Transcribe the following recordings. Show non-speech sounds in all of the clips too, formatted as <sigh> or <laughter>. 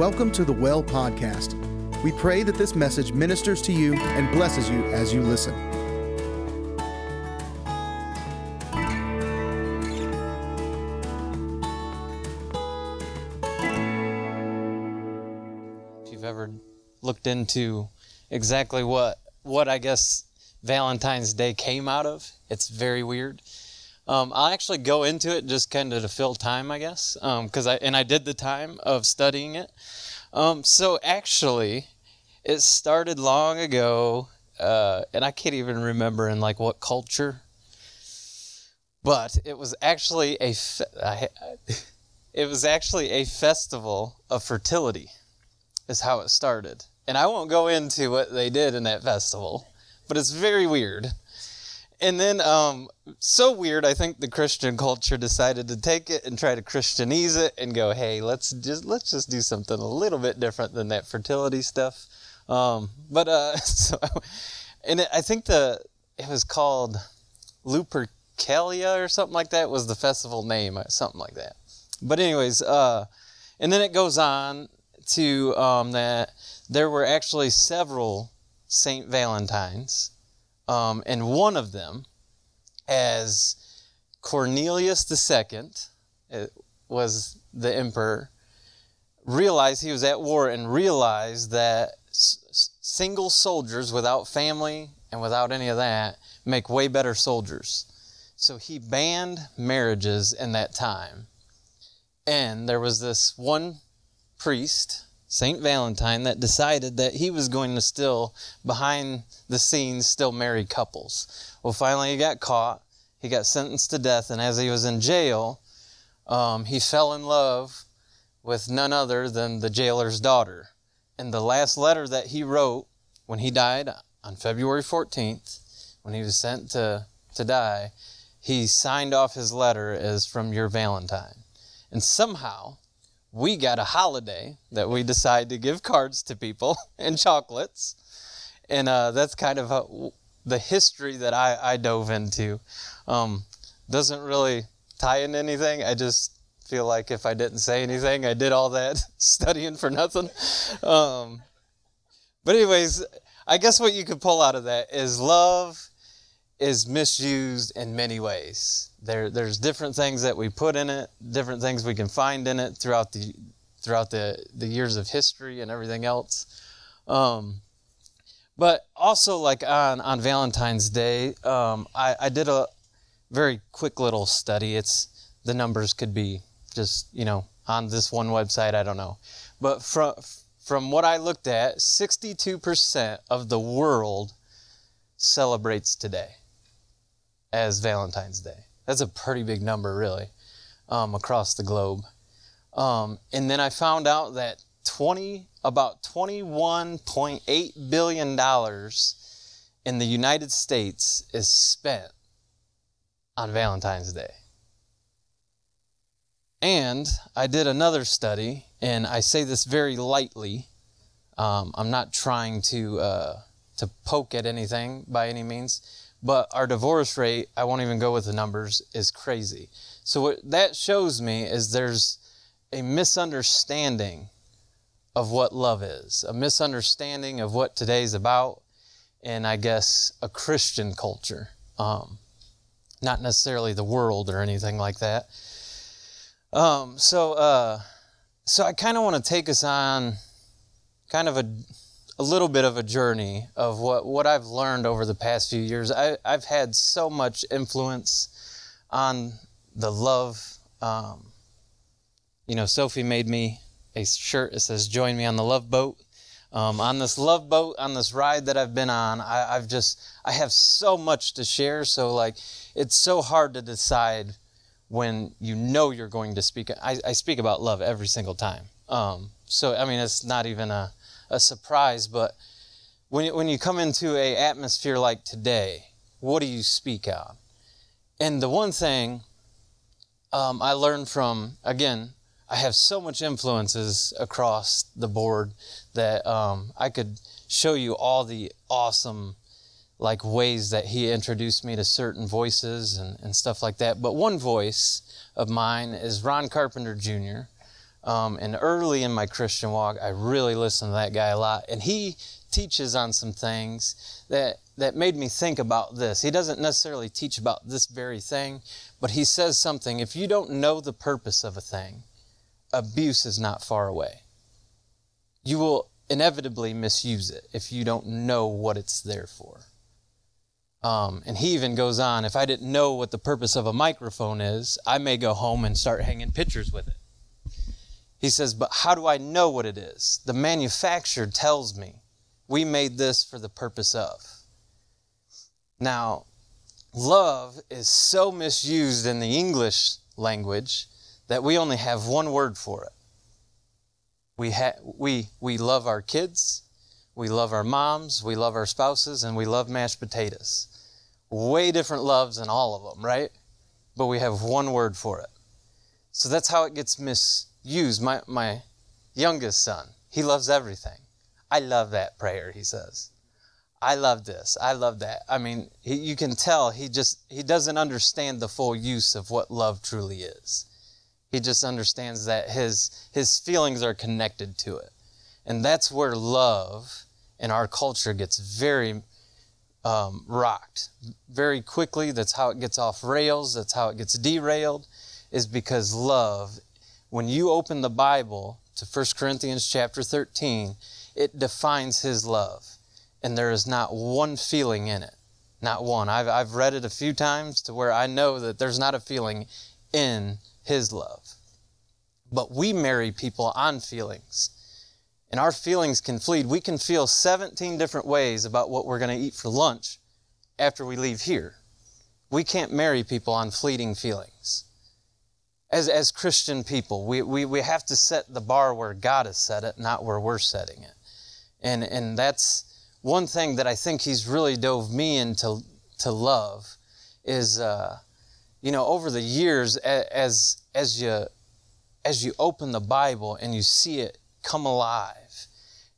Welcome to the Well Podcast. We pray that this message ministers to you and blesses you as you listen. If you've ever looked into exactly what what I guess Valentine's Day came out of, it's very weird. Um, I'll actually go into it just kind of to fill time, I guess, because I and I did the time of studying it. Um, so actually, it started long ago, uh, and I can't even remember in like what culture. But it was actually a fe- I, it was actually a festival of fertility, is how it started. And I won't go into what they did in that festival, but it's very weird. And then, um, so weird, I think the Christian culture decided to take it and try to Christianize it and go, hey, let's just let's just do something a little bit different than that fertility stuff. Um, but uh, <laughs> so, and it, I think the it was called Lupercalia or something like that was the festival name, uh, something like that. But anyways, uh, and then it goes on to um, that there were actually several Saint Valentines, um, and one of them, as Cornelius II, was the emperor, realized he was at war and realized that s- single soldiers without family and without any of that make way better soldiers. So he banned marriages in that time. And there was this one priest, Saint Valentine, that decided that he was going to still, behind the scenes, still marry couples. Well, finally, he got caught. He got sentenced to death, and as he was in jail, um, he fell in love with none other than the jailer's daughter. And the last letter that he wrote when he died on February 14th, when he was sent to, to die, he signed off his letter as from your Valentine. And somehow, we got a holiday that we decide to give cards to people <laughs> and chocolates. And uh, that's kind of a, the history that I, I dove into. Um, doesn't really tie into anything. I just feel like if I didn't say anything, I did all that <laughs> studying for nothing. Um, but, anyways, I guess what you could pull out of that is love is misused in many ways. There, there's different things that we put in it, different things we can find in it throughout the throughout the, the years of history and everything else. Um, but also, like on, on Valentine's Day, um, I, I did a very quick little study. It's the numbers could be just you know on this one website. I don't know, but from from what I looked at, 62% of the world celebrates today as Valentine's Day. That's a pretty big number, really, um, across the globe. Um, and then I found out that 20, about 21.8 billion dollars in the United States is spent on Valentine's Day. And I did another study, and I say this very lightly. Um, I'm not trying to uh, to poke at anything by any means, but our divorce rate, I won't even go with the numbers, is crazy. So what that shows me is there's a misunderstanding of what love is, a misunderstanding of what today's about, and I guess a Christian culture, um, not necessarily the world or anything like that. Um, so, uh, so I kind of want to take us on kind of a a little bit of a journey of what, what I've learned over the past few years. I, I've had so much influence on the love. Um, you know, Sophie made me a shirt that says, Join me on the love boat. Um, on this love boat, on this ride that I've been on, I, I've just, I have so much to share. So, like, it's so hard to decide when you know you're going to speak. I, I speak about love every single time. Um, so, I mean, it's not even a, a surprise, but when you, when you come into a atmosphere like today, what do you speak on? And the one thing um, I learned from, again, I have so much influences across the board that um, I could show you all the awesome like ways that he introduced me to certain voices and, and stuff like that. But one voice of mine is Ron Carpenter Jr. Um, and early in my Christian walk, I really listened to that guy a lot. And he teaches on some things that, that made me think about this. He doesn't necessarily teach about this very thing, but he says something if you don't know the purpose of a thing, abuse is not far away. You will inevitably misuse it if you don't know what it's there for. Um, and he even goes on if I didn't know what the purpose of a microphone is, I may go home and start hanging pictures with it. He says, But how do I know what it is? The manufacturer tells me we made this for the purpose of. Now, love is so misused in the English language that we only have one word for it. We, ha- we, we love our kids, we love our moms, we love our spouses, and we love mashed potatoes. Way different loves in all of them, right? But we have one word for it. So that's how it gets misused. My, my youngest son, he loves everything. I love that prayer, he says. I love this. I love that. I mean, he, you can tell he just he doesn't understand the full use of what love truly is. He just understands that his his feelings are connected to it. And that's where love in our culture gets very um, rocked very quickly. That's how it gets off rails. That's how it gets derailed, is because love, when you open the Bible to 1 Corinthians chapter 13, it defines His love. And there is not one feeling in it. Not one. I've, I've read it a few times to where I know that there's not a feeling in His love. But we marry people on feelings. And our feelings can flee. We can feel 17 different ways about what we're going to eat for lunch after we leave here. We can't marry people on fleeting feelings. As, as Christian people, we, we, we have to set the bar where God has set it, not where we're setting it. And, and that's one thing that I think He's really dove me into to love is, uh, you know, over the years, as, as, you, as you open the Bible and you see it come alive,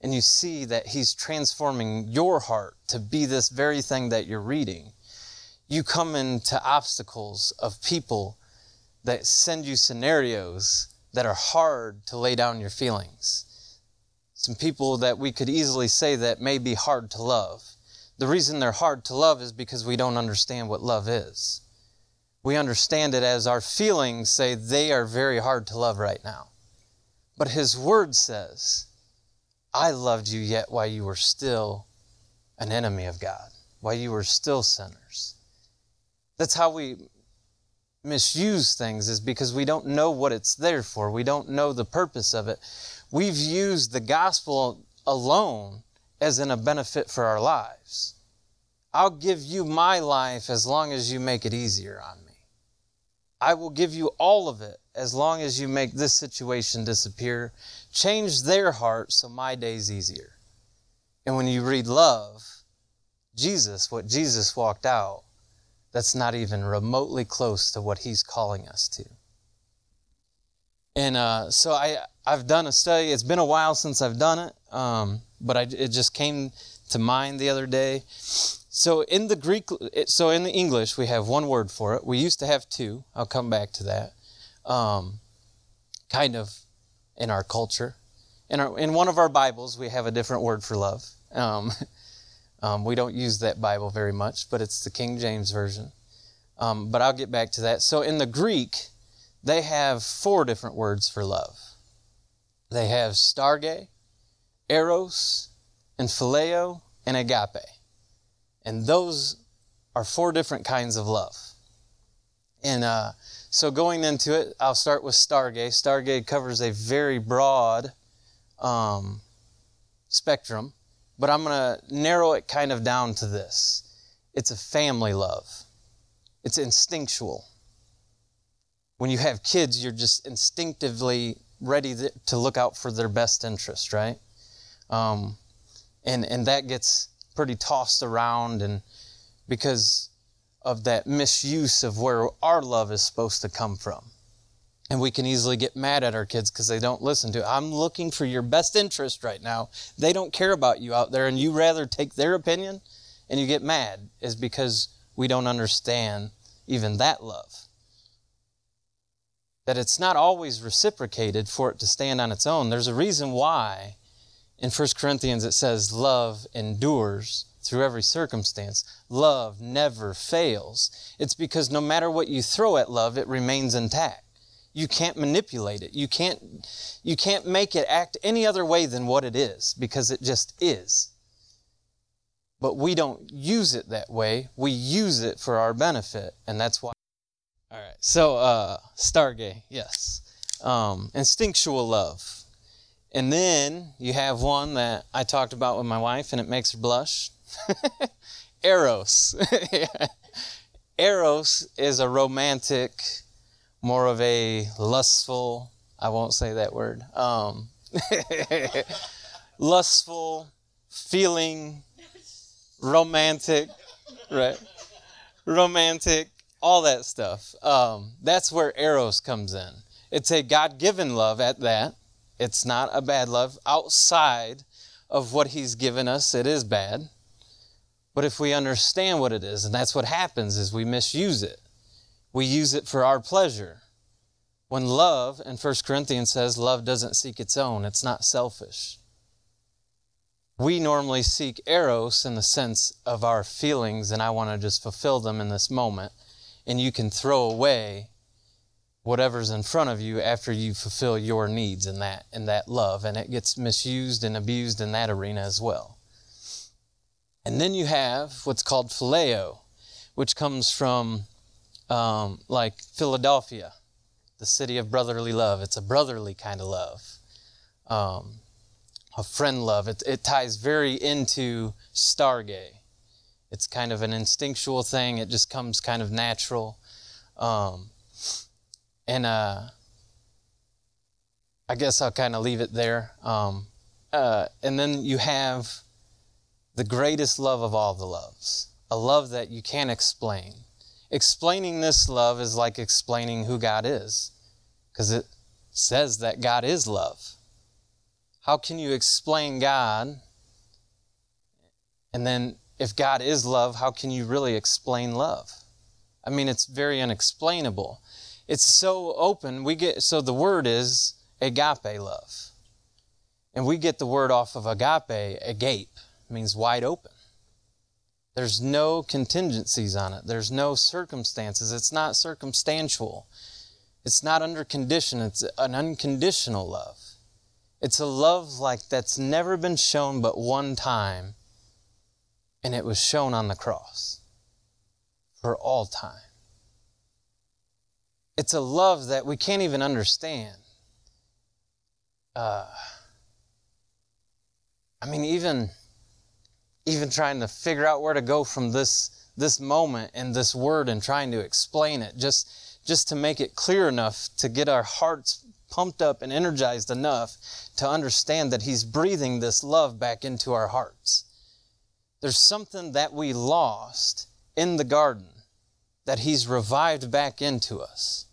and you see that He's transforming your heart to be this very thing that you're reading, you come into obstacles of people that send you scenarios that are hard to lay down your feelings. Some people that we could easily say that may be hard to love. The reason they're hard to love is because we don't understand what love is. We understand it as our feelings say they are very hard to love right now. But His Word says, I loved you yet while you were still an enemy of God, while you were still sinners. That's how we misuse things, is because we don't know what it's there for. We don't know the purpose of it. We've used the gospel alone as in a benefit for our lives. I'll give you my life as long as you make it easier on me. I will give you all of it as long as you make this situation disappear Change their heart so my day's easier. And when you read love, Jesus, what Jesus walked out, that's not even remotely close to what he's calling us to. And uh, so I, I've done a study. It's been a while since I've done it, um, but I, it just came to mind the other day. So in the Greek, so in the English, we have one word for it. We used to have two. I'll come back to that. Um, kind of in our culture. In, our, in one of our Bibles, we have a different word for love. Um, <laughs> um, we don't use that Bible very much, but it's the King James Version. Um, but I'll get back to that. So in the Greek, they have four different words for love. They have storge, eros, and phileo, and agape. And those are four different kinds of love. And uh, so going into it, I'll start with Storge. Storge covers a very broad um, spectrum, but I'm going to narrow it kind of down to this. It's a family love. It's instinctual. When you have kids, you're just instinctively ready to look out for their best interest, right? Um, and and that gets pretty tossed around, and because of that misuse of where our love is supposed to come from. And we can easily get mad at our kids because they don't listen to it. I'm looking for your best interest right now. They don't care about you out there, and you rather take their opinion and you get mad, is because we don't understand even that love. that it's not always reciprocated for it to stand on its own. There's a reason why in 1 Corinthians it says, Love endures through every circumstance. Love never fails. It's because no matter what you throw at love, it remains intact. You can't manipulate it. You can't, you can't make it act any other way than what it is because it just is. But we don't use it that way. We use it for our benefit, and that's why. All right. So, uh, Storge, yes. Um, instinctual love. And then you have one that I talked about with my wife, and it makes her blush. <laughs> Eros. <laughs> Eros is a romantic, more of a lustful, I won't say that word, um, <laughs> lustful, feeling, romantic, right? Romantic, all that stuff. Um, that's where Eros comes in. It's a God given love at that. It's not a bad love. Outside of what He's given us, it is bad. But if we understand what it is, and that's what happens is we misuse it. We use it for our pleasure. When love, and 1 Corinthians says, love doesn't seek its own, it's not selfish. We normally seek eros in the sense of our feelings, and I want to just fulfill them in this moment. And you can throw away whatever's in front of you after you fulfill your needs in that in that love, and it gets misused and abused in that arena as well. And then you have what's called phileo, which comes from um, like Philadelphia, the city of brotherly love. It's a brotherly kind of love, um, a friend love. It, it ties very into Storge. It's kind of an instinctual thing. It just comes kind of natural. Um, and uh, I guess I'll kind of leave it there. Um, uh, and then you have the greatest love of all the loves, a love that you can't explain. Explaining this love is like explaining who God is, because it says that God is love. How can you explain God? And then, if God is love, how can you really explain love? I mean, it's very unexplainable. It's so open. We get so the word is agape love, and we get the word off of agape, agape means wide open. There's no contingencies on it. There's no circumstances. It's not circumstantial. It's not under condition. It's an unconditional love. It's a love like that's never been shown but one time, and it was shown on the cross for all time. It's a love that we can't even understand. Uh, I mean, even even trying to figure out where to go from this this moment and this word and trying to explain it just just to make it clear enough to get our hearts pumped up and energized enough to understand that he's breathing this love back into our hearts. There's something that we lost in the garden that he's revived back into us.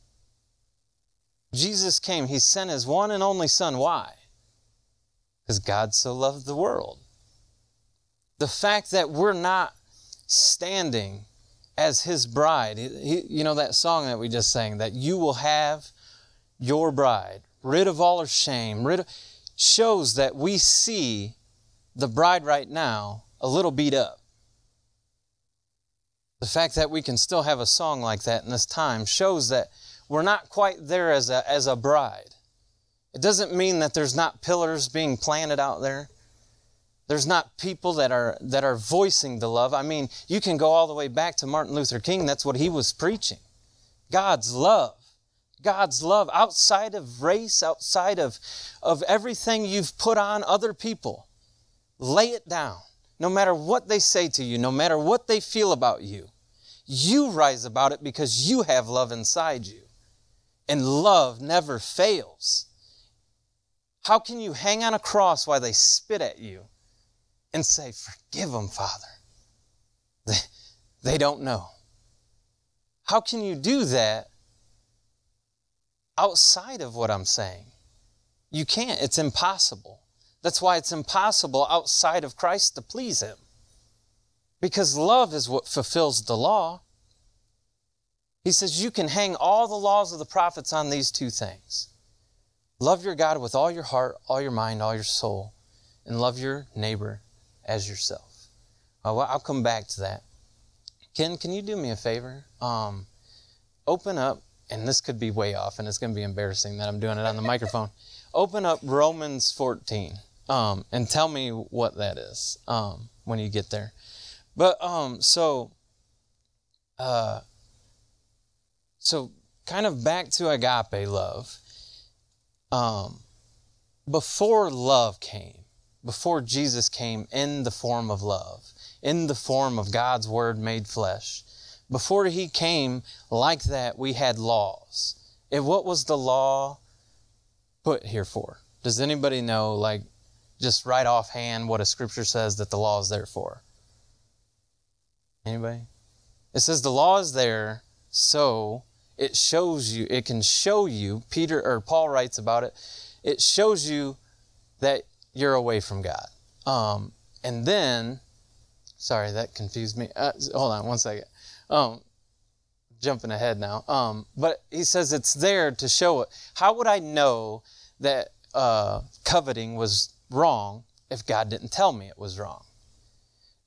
Jesus came he sent his one and only son. Why? Because god so loved the world the fact that we're not standing as his bride. He, you know that song that we just sang, that you will have your bride, rid of all her shame, rid of, shows that we see the bride right now a little beat up. The fact that we can still have a song like that in this time shows that we're not quite there as a, as a bride. It doesn't mean that there's not pillars being planted out there. There's not people that are that are voicing the love. I mean, you can go all the way back to Martin Luther King. That's what he was preaching. God's love. God's love outside of race, outside of, of everything you've put on other people. Lay it down. No matter what they say to you, no matter what they feel about you, you rise about it because you have love inside you. And love never fails. How can you hang on a cross while they spit at you? And say, Forgive them, Father. They, they don't know. How can you do that outside of what I'm saying? You can't. It's impossible. That's why it's impossible outside of Christ to please Him. Because love is what fulfills the law. He says, You can hang all the laws of the prophets on these two things love your God with all your heart, all your mind, all your soul, and love your neighbor as yourself. Uh, well, I'll come back to that. Ken, can you do me a favor? Um, open up, and this could be way off, and it's going to be embarrassing that I'm doing it on the microphone. Open up Romans 14 um, and tell me what that is um, when you get there. But um, so, uh, so kind of back to agape love. Um, before love came, before Jesus came in the form of love, in the form of God's Word made flesh, before He came like that, we had laws. And what was the law put here for? Does anybody know, like, just right offhand, what a scripture says that the law is there for? Anybody? It says the law is there so it shows you, it can show you, Peter or Paul writes about it, it shows you that you're away from God. Um, and then, sorry, that confused me. Uh, hold on one second. Um, jumping ahead now. Um, but he says it's there to show it. How would I know that uh, coveting was wrong if God didn't tell me it was wrong?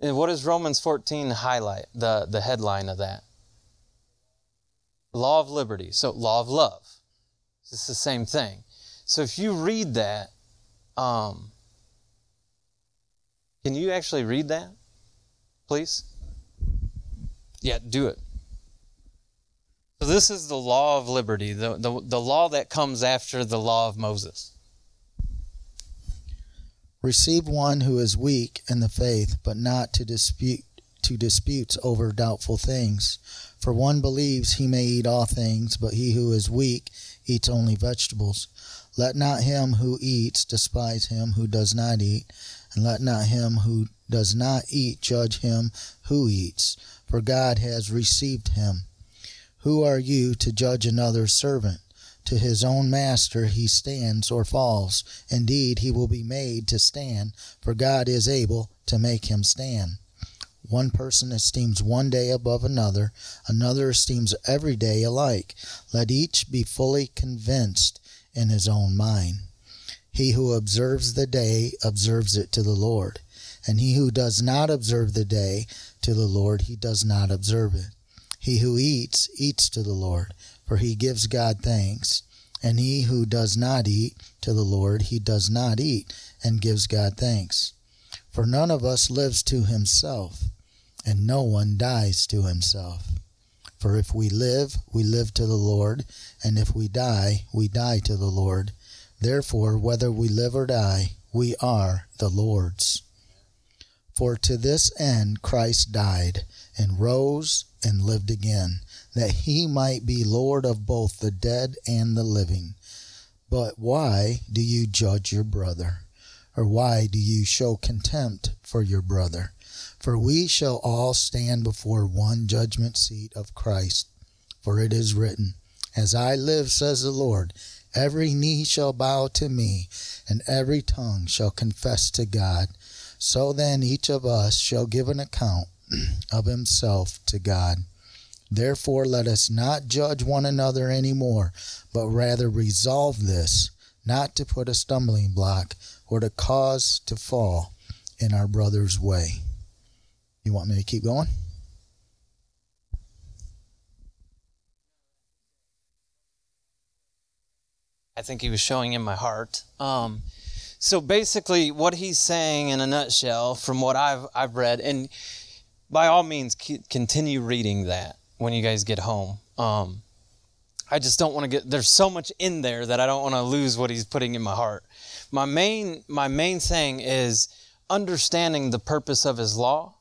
And what does Romans 14 highlight, the, the headline of that? Law of liberty. So, law of love. It's the same thing. So, if you read that, um, can you actually read that, please? Yeah, do it. So, this is the law of liberty, the, the, the law that comes after the law of Moses. Receive one who is weak in the faith, but not to dispute to disputes over doubtful things. For one believes he may eat all things, but he who is weak eats only vegetables. Let not him who eats despise him who does not eat, and let not him who does not eat judge him who eats, for God has received him. Who are you to judge another's servant? To his own master he stands or falls. Indeed, he will be made to stand, for God is able to make him stand. One person esteems one day above another, another esteems every day alike. Let each be fully convinced in his own mind. He who observes the day observes it to the Lord, and he who does not observe the day to the Lord, he does not observe it. He who eats, eats to the Lord, for he gives God thanks. And he who does not eat to the Lord, he does not eat, and gives God thanks. For none of us lives to himself and no one dies to himself. For if we live, we live to the Lord, and if we die, we die to the Lord. Therefore, whether we live or die, we are the Lord's. For to this end Christ died, and rose, and lived again, that he might be Lord of both the dead and the living. But why do you judge your brother? Or why do you show contempt for your brother? For we shall all stand before one judgment seat of Christ. For it is written, As I live, says the Lord, every knee shall bow to me, and every tongue shall confess to God. So then each of us shall give an account <clears throat> of himself to God. Therefore let us not judge one another any more, but rather resolve this, not to put a stumbling block or to cause to fall in our brother's way. You want me to keep going? I think he was showing in my heart. Um, so basically, what he's saying in a nutshell, from what I've I've read, and by all means, continue reading that when you guys get home. Um, I just don't want to get. There's so much in there that I don't want to lose what he's putting in my heart. My main my main thing is understanding the purpose of his law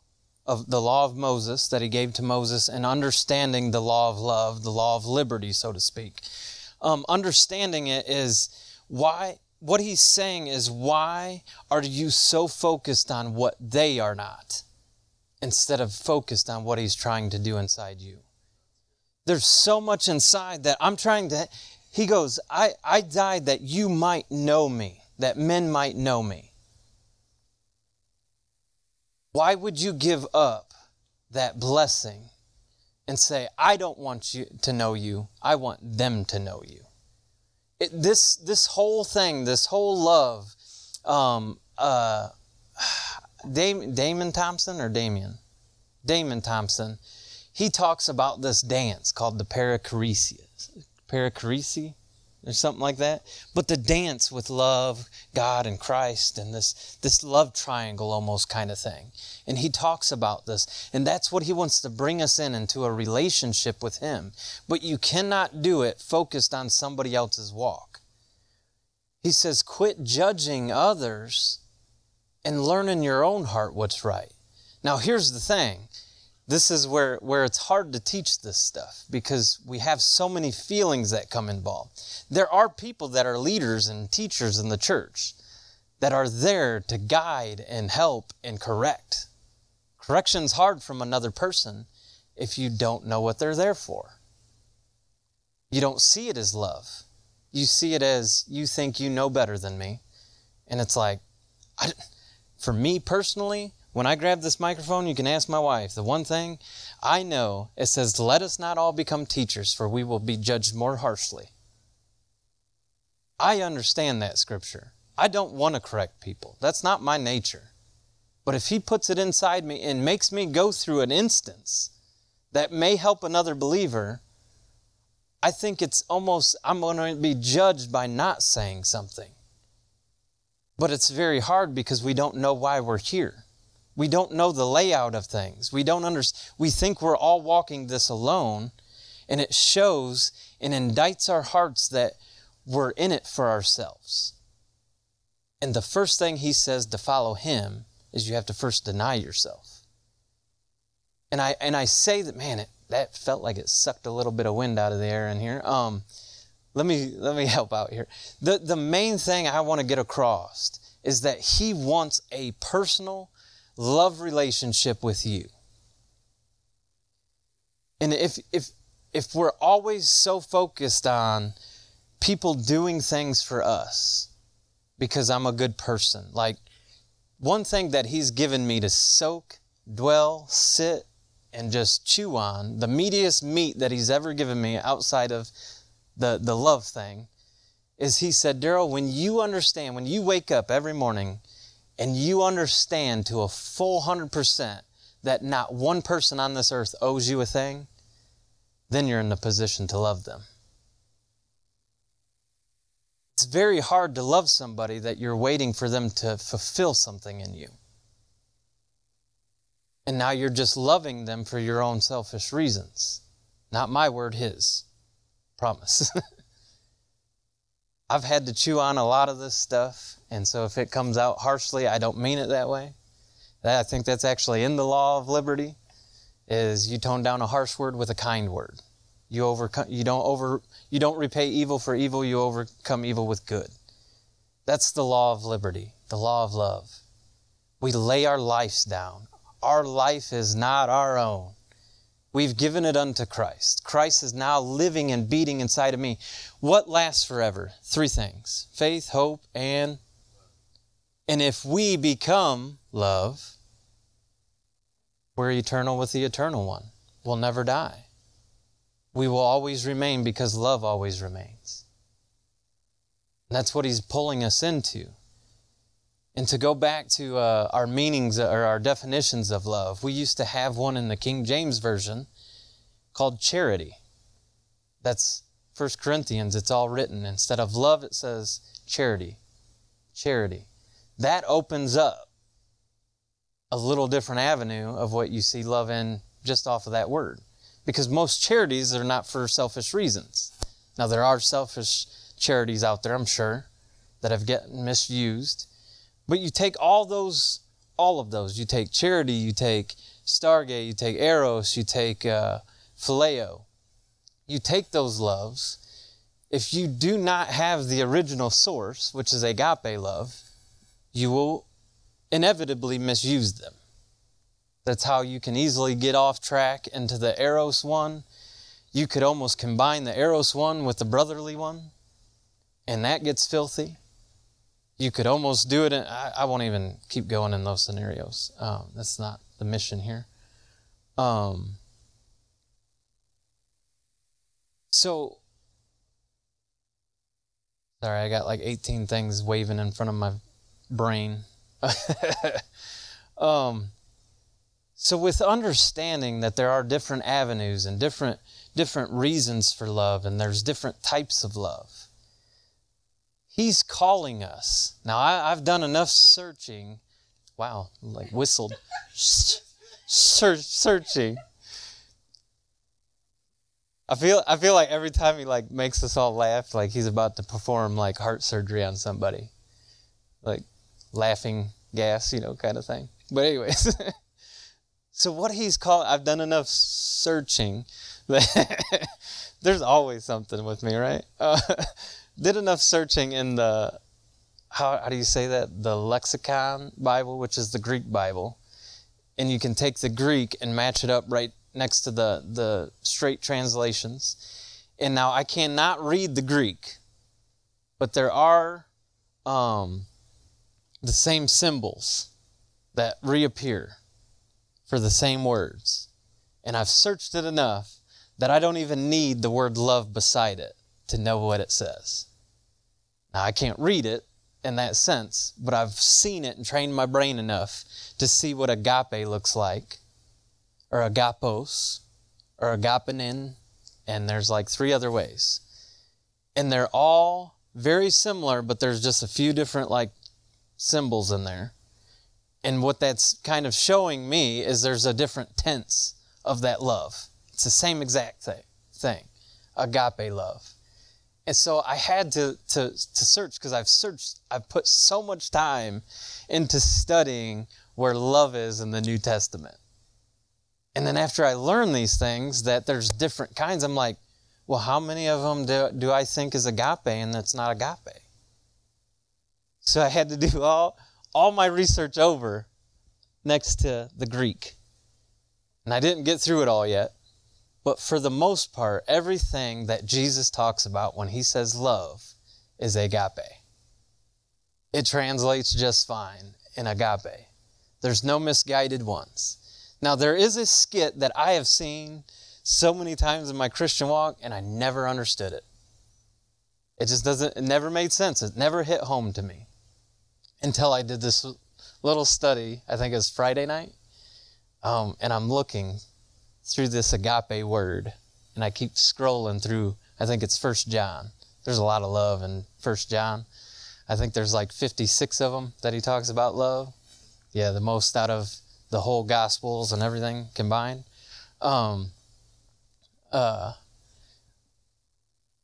of the law of Moses that he gave to Moses and understanding the law of love, the law of liberty, so to speak. Um, understanding it is why, what he's saying is, why are you so focused on what they are not instead of focused on what he's trying to do inside you? There's so much inside that I'm trying to, he goes, I, I died that you might know me, that men might know me. Why would you give up that blessing and say, I don't want you to know you, I want them to know you. It, this, this whole thing, this whole love, um, uh, <sighs> Dam- Damon Thompson or Damien? Damon Thompson, he talks about this dance called the perichoresis. Perichoresis? Or something like that. But the dance with love, God and Christ, and this, this love triangle almost kind of thing. And he talks about this. And that's what he wants to bring us in into a relationship with him. But you cannot do it focused on somebody else's walk. He says, quit judging others and learn in your own heart what's right. Now, here's the thing this is where, where it's hard to teach this stuff because we have so many feelings that come involved. There are people that are leaders and teachers in the church that are there to guide and help and correct. Correction's hard from another person if you don't know what they're there for. You don't see it as love. You see it as you think you know better than me. And it's like, I, for me personally, when I grab this microphone, you can ask my wife. The one thing I know, it says, Let us not all become teachers, for we will be judged more harshly. I understand that scripture. I don't want to correct people. That's not my nature. But if He puts it inside me and makes me go through an instance that may help another believer, I think it's almost, I'm going to be judged by not saying something. But it's very hard because we don't know why we're here. We don't know the layout of things. We don't understand. We think we're all walking this alone, and it shows and indicts our hearts that we're in it for ourselves. And the first thing he says to follow him is you have to first deny yourself. And I and I say that man, it, that felt like it sucked a little bit of wind out of the air in here. Um, let me let me help out here. The the main thing I want to get across is that he wants a personal love relationship with you. And if, if, if we're always so focused on people doing things for us because I'm a good person, like one thing that He's given me to soak, dwell, sit, and just chew on, the meatiest meat that He's ever given me outside of the, the love thing, is He said, Darrell, when you understand, when you wake up every morning and you understand to a full 100% that not one person on this earth owes you a thing, then you're in the position to love them. It's very hard to love somebody that you're waiting for them to fulfill something in you. And now you're just loving them for your own selfish reasons. Not my word, his. Promise. <laughs> I've had to chew on a lot of this stuff, and so if it comes out harshly, I don't mean it that way. That, I think that's actually in the law of liberty, is you tone down a harsh word with a kind word. You overcome, you don't over, you don't repay evil for evil, you overcome evil with good. That's the law of liberty, the law of love. We lay our lives down. Our life is not our own. We've given it unto Christ. Christ is now living and beating inside of me. What lasts forever? Three things faith, hope, and. And if we become love, we're eternal with the eternal one. We'll never die. We will always remain because love always remains. And that's what he's pulling us into. And to go back to uh, our meanings or our definitions of love, we used to have one in the King James Version called charity. That's 1 Corinthians, it's all written. Instead of love, it says charity. Charity. That opens up a little different avenue of what you see love in just off of that word. Because most charities are not for selfish reasons. Now, there are selfish charities out there, I'm sure, that have gotten misused. But you take all those, all of those. You take charity, you take Storge, you take Eros, you take uh, Phileo. You take those loves. If you do not have the original source, which is agape love, you will inevitably misuse them. That's how you can easily get off track into the Eros one. You could almost combine the Eros one with the brotherly one, and that gets filthy you could almost do it. In, I, I, won't even keep going in those scenarios. Um, that's not the mission here. Um, So, sorry, I got like 18 things waving in front of my brain. <laughs> um, so, with understanding that there are different avenues and different different reasons for love, and there's different types of love, He's calling us. Now, I, have done enough searching. Wow, like whistled. Search, searching. I feel I feel like every time he like makes us all laugh, like he's about to perform like heart surgery on somebody, like laughing gas, you know, kind of thing. But anyways. <laughs> So what he's called, I've done enough searching that <laughs> there's always something with me, right? Uh, did enough searching in the how, how do you say that? The lexicon bible which is the greek bible. And you can take the greek and match it up right next to the the straight translations. And now i cannot read the greek but there are um, the same symbols that reappear for the same words. And I've searched it enough that I don't even need the word love beside it to know what it says. Now, I can't read it in that sense, but I've seen it and trained my brain enough to see what agape looks like, or agapos, or agapenin, and there's like three other ways. And they're all very similar, but there's just a few different like symbols in there. And what that's kind of showing me is there's a different tense of that love. It's the same exact thing, thing agape love. And so I had to, to, to search because I've searched, I've put so much time into studying where love is in the New Testament. And then after I learn these things, that there's different kinds, I'm like, well, how many of them do, do I think is agape and that's not agape? So I had to do all, all my research over next to the Greek. And I didn't get through it all yet. But for the most part, everything that Jesus talks about when he says love is agape. It translates just fine in agape. There's no misguided ones. Now, there is a skit that I have seen so many times in my Christian walk, and I never understood it. It just doesn't, it never made sense. It never hit home to me until I did this little study. I think it was Friday night. Um, and I'm looking through this agape word, and I keep scrolling through. I think it's First John. There's a lot of love in First John. I think there's like 56 of them that he talks about love. Yeah, the most out of the whole Gospels and everything combined. Um, uh,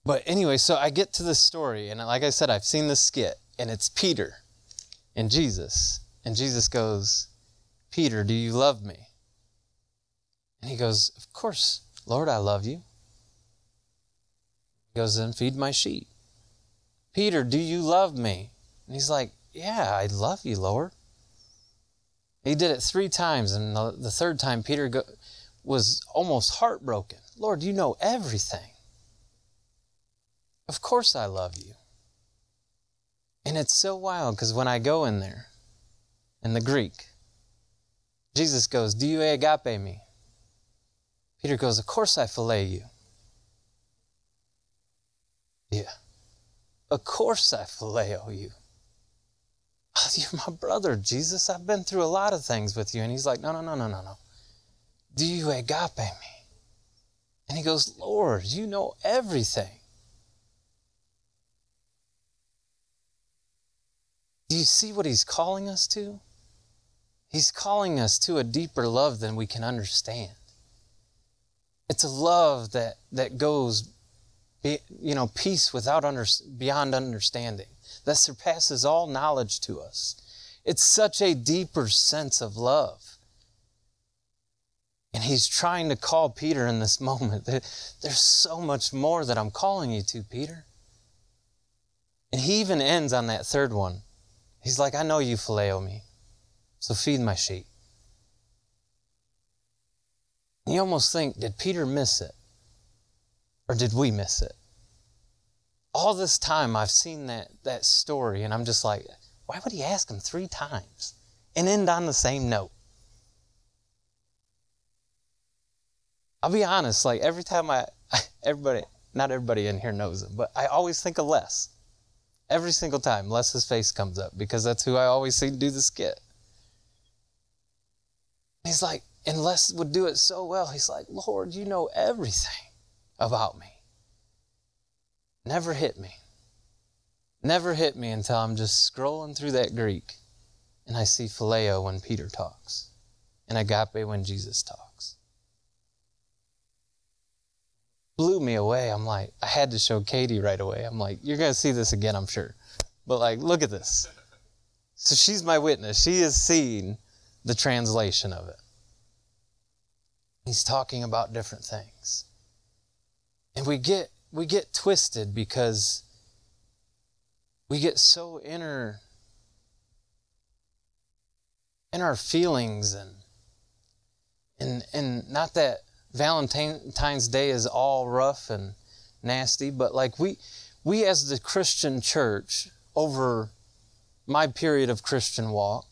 but anyway, so I get to this story, and like I said, I've seen this skit, and it's Peter and Jesus. And Jesus goes, Peter, do you love me? And he goes, Of course, Lord, I love you. He goes, Then feed my sheep. Peter, do you love me? And he's like, Yeah, I love you, Lord. He did it three times, and the, the third time, Peter go, was almost heartbroken. Lord, you know everything. Of course, I love you. And it's so wild because when I go in there, in the Greek, Jesus goes, Do you agape me? Peter goes, Of course I phileo you. Yeah. Of course I phileo you. <laughs> Oh, you're my brother, Jesus. I've been through a lot of things with you. And he's like, No, no, no, no, no, no. Do you agape me? And he goes, Lord, you know everything. Do you see what he's calling us to? He's calling us to a deeper love than we can understand. It's a love that, that goes, be, you know, peace without under, beyond understanding, that surpasses all knowledge to us. It's such a deeper sense of love. And he's trying to call Peter in this <laughs> moment. There's so much more that I'm calling you to, Peter. And he even ends on that third one. He's like, I know you phileo me, so feed my sheep. You almost think, did Peter miss it? Or did we miss it? All this time I've seen that, that story, and I'm just like, why would he ask him three times and end on the same note? I'll be honest, like every time I, <laughs> everybody, not everybody in here knows him, but I always think of Les. Every single time, Les's face comes up because that's who I always see do the skit. He's like, and Les would do it so well. He's like, Lord, you know everything about me. Never hit me. Never hit me until I'm just scrolling through that Greek and I see phileo when Peter talks and agape when Jesus talks. Blew me away. I'm like, I had to show Katie right away. I'm like, you're going to see this again, I'm sure. But like, look at this. So she's my witness. She has seen the translation of it. He's talking about different things. And we get we get twisted because we get so inner in our feelings and and and not that Valentine's Day is all rough and nasty, but like we we as the Christian church over my period of Christian walk,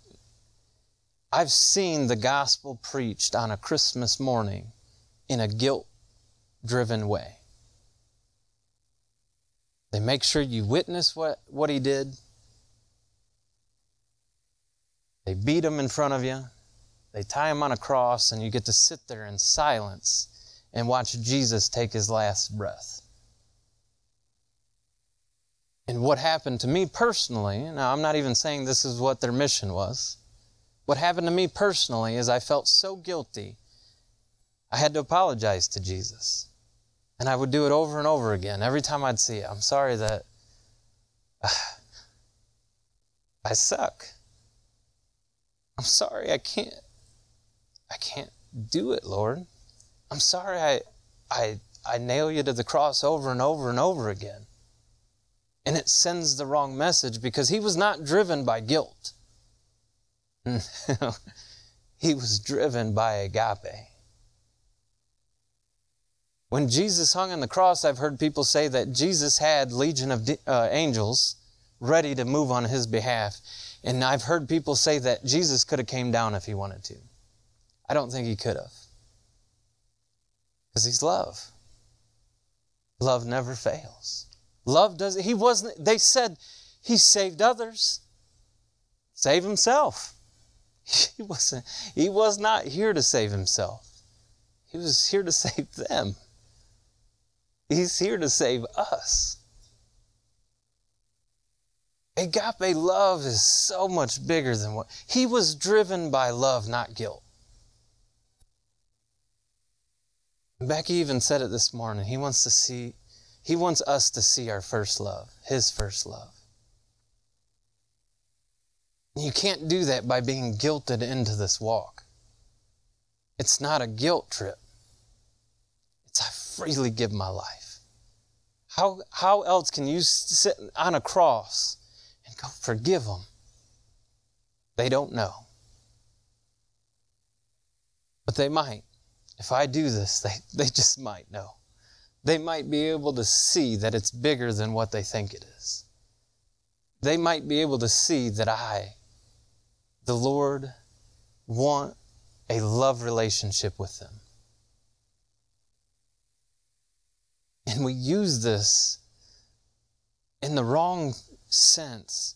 I've seen the gospel preached on a Christmas morning in a guilt driven way. They make sure you witness what, what he did. They beat him in front of you. They tie him on a cross, and you get to sit there in silence and watch Jesus take his last breath. And what happened to me personally, now I'm not even saying this is what their mission was. What happened to me personally is I felt so guilty, I had to apologize to Jesus. And I would do it over and over again every time I'd see it. I'm sorry that uh, <sighs> I suck. I'm sorry I can't I can't do it, Lord. I'm sorry I I I nail you to the cross over and over and over again. And it sends the wrong message because he was not driven by guilt. <laughs> he was driven by agape. When Jesus hung on the cross, I've heard people say that Jesus had legion of uh, angels ready to move on his behalf. And I've heard people say that Jesus could have came down if he wanted to. I don't think he could have. Because he's love. Love never fails. Love does he wasn't they said he saved others. Save himself. <laughs> He wasn't he was not here to save himself. He was here to <laughs> save them. He's here to save us. Agape love is so much bigger than what he was driven by love, not guilt. Becky even said it this morning. He wants to see, he wants us to see our first love, his first love. You can't do that by being guilted into this walk. It's not a guilt trip. It's I freely give my life. How, how else can you sit on a cross and go, forgive them? They don't know. But they might. If I do this, they, they just might know. They might be able to see that it's bigger than what they think it is. They might be able to see that I the Lord want a love relationship with them. And we use this in the wrong sense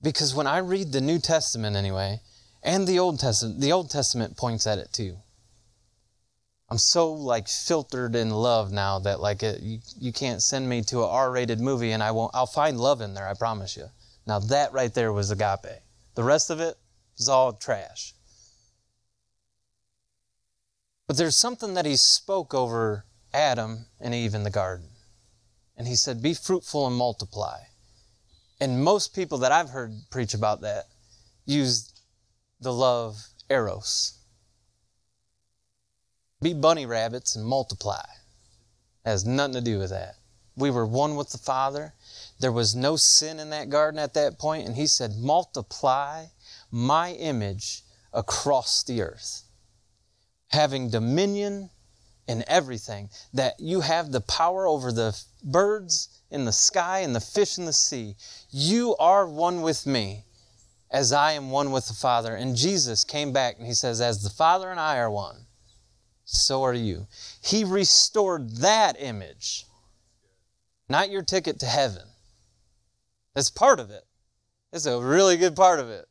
because when I read the New Testament anyway, and the Old Testament, the Old Testament points at it too. I'm so like filtered in love now that like it, you, you can't send me to a R-rated movie and I won't I'll find love in there, I promise you. Now that right there was agape. The rest of it, was all trash. But there's something that he spoke over Adam and Eve in the garden. And he said, Be fruitful and multiply. And most people that I've heard preach about that use the love eros. Be bunny rabbits and multiply. It has nothing to do with that. We were one with the Father. There was no sin in that garden at that point, and he said, Multiply my image across the earth, having dominion in everything, that you have the power over the birds in the sky and the fish in the sea. You are one with me as I am one with the Father. And Jesus came back and he says, As the Father and I are one, so are you. He restored that image not your ticket to heaven. It's part of it. It's a really good part of it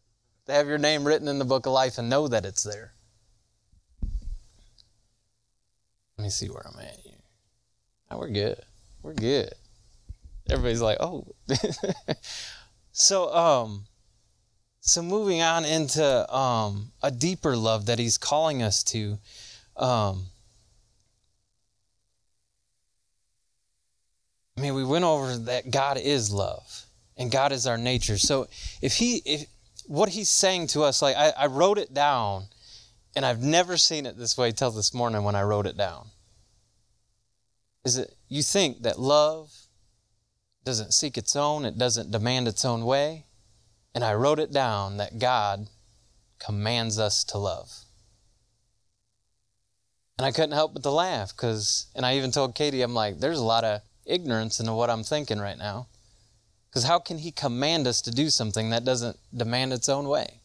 to have your name written in the book of life and know that it's there. Let me see where I'm at here. Oh, we're good. We're good. Everybody's like, oh. <laughs> so, um, so moving on into um, a deeper love that he's calling us to. Um, I mean, we went over that God is love and God is our nature. So if he, if what he's saying to us, like I, I wrote it down and I've never seen it this way till this morning when I wrote it down. Is it you think that love doesn't seek its own, it doesn't demand its own way? And I wrote it down that God commands us to love. And I couldn't help but to laugh because, and I even told Katie, I'm like, there's a lot of ignorance into what I'm thinking right now. Because how can He command us to do something that doesn't demand its own way?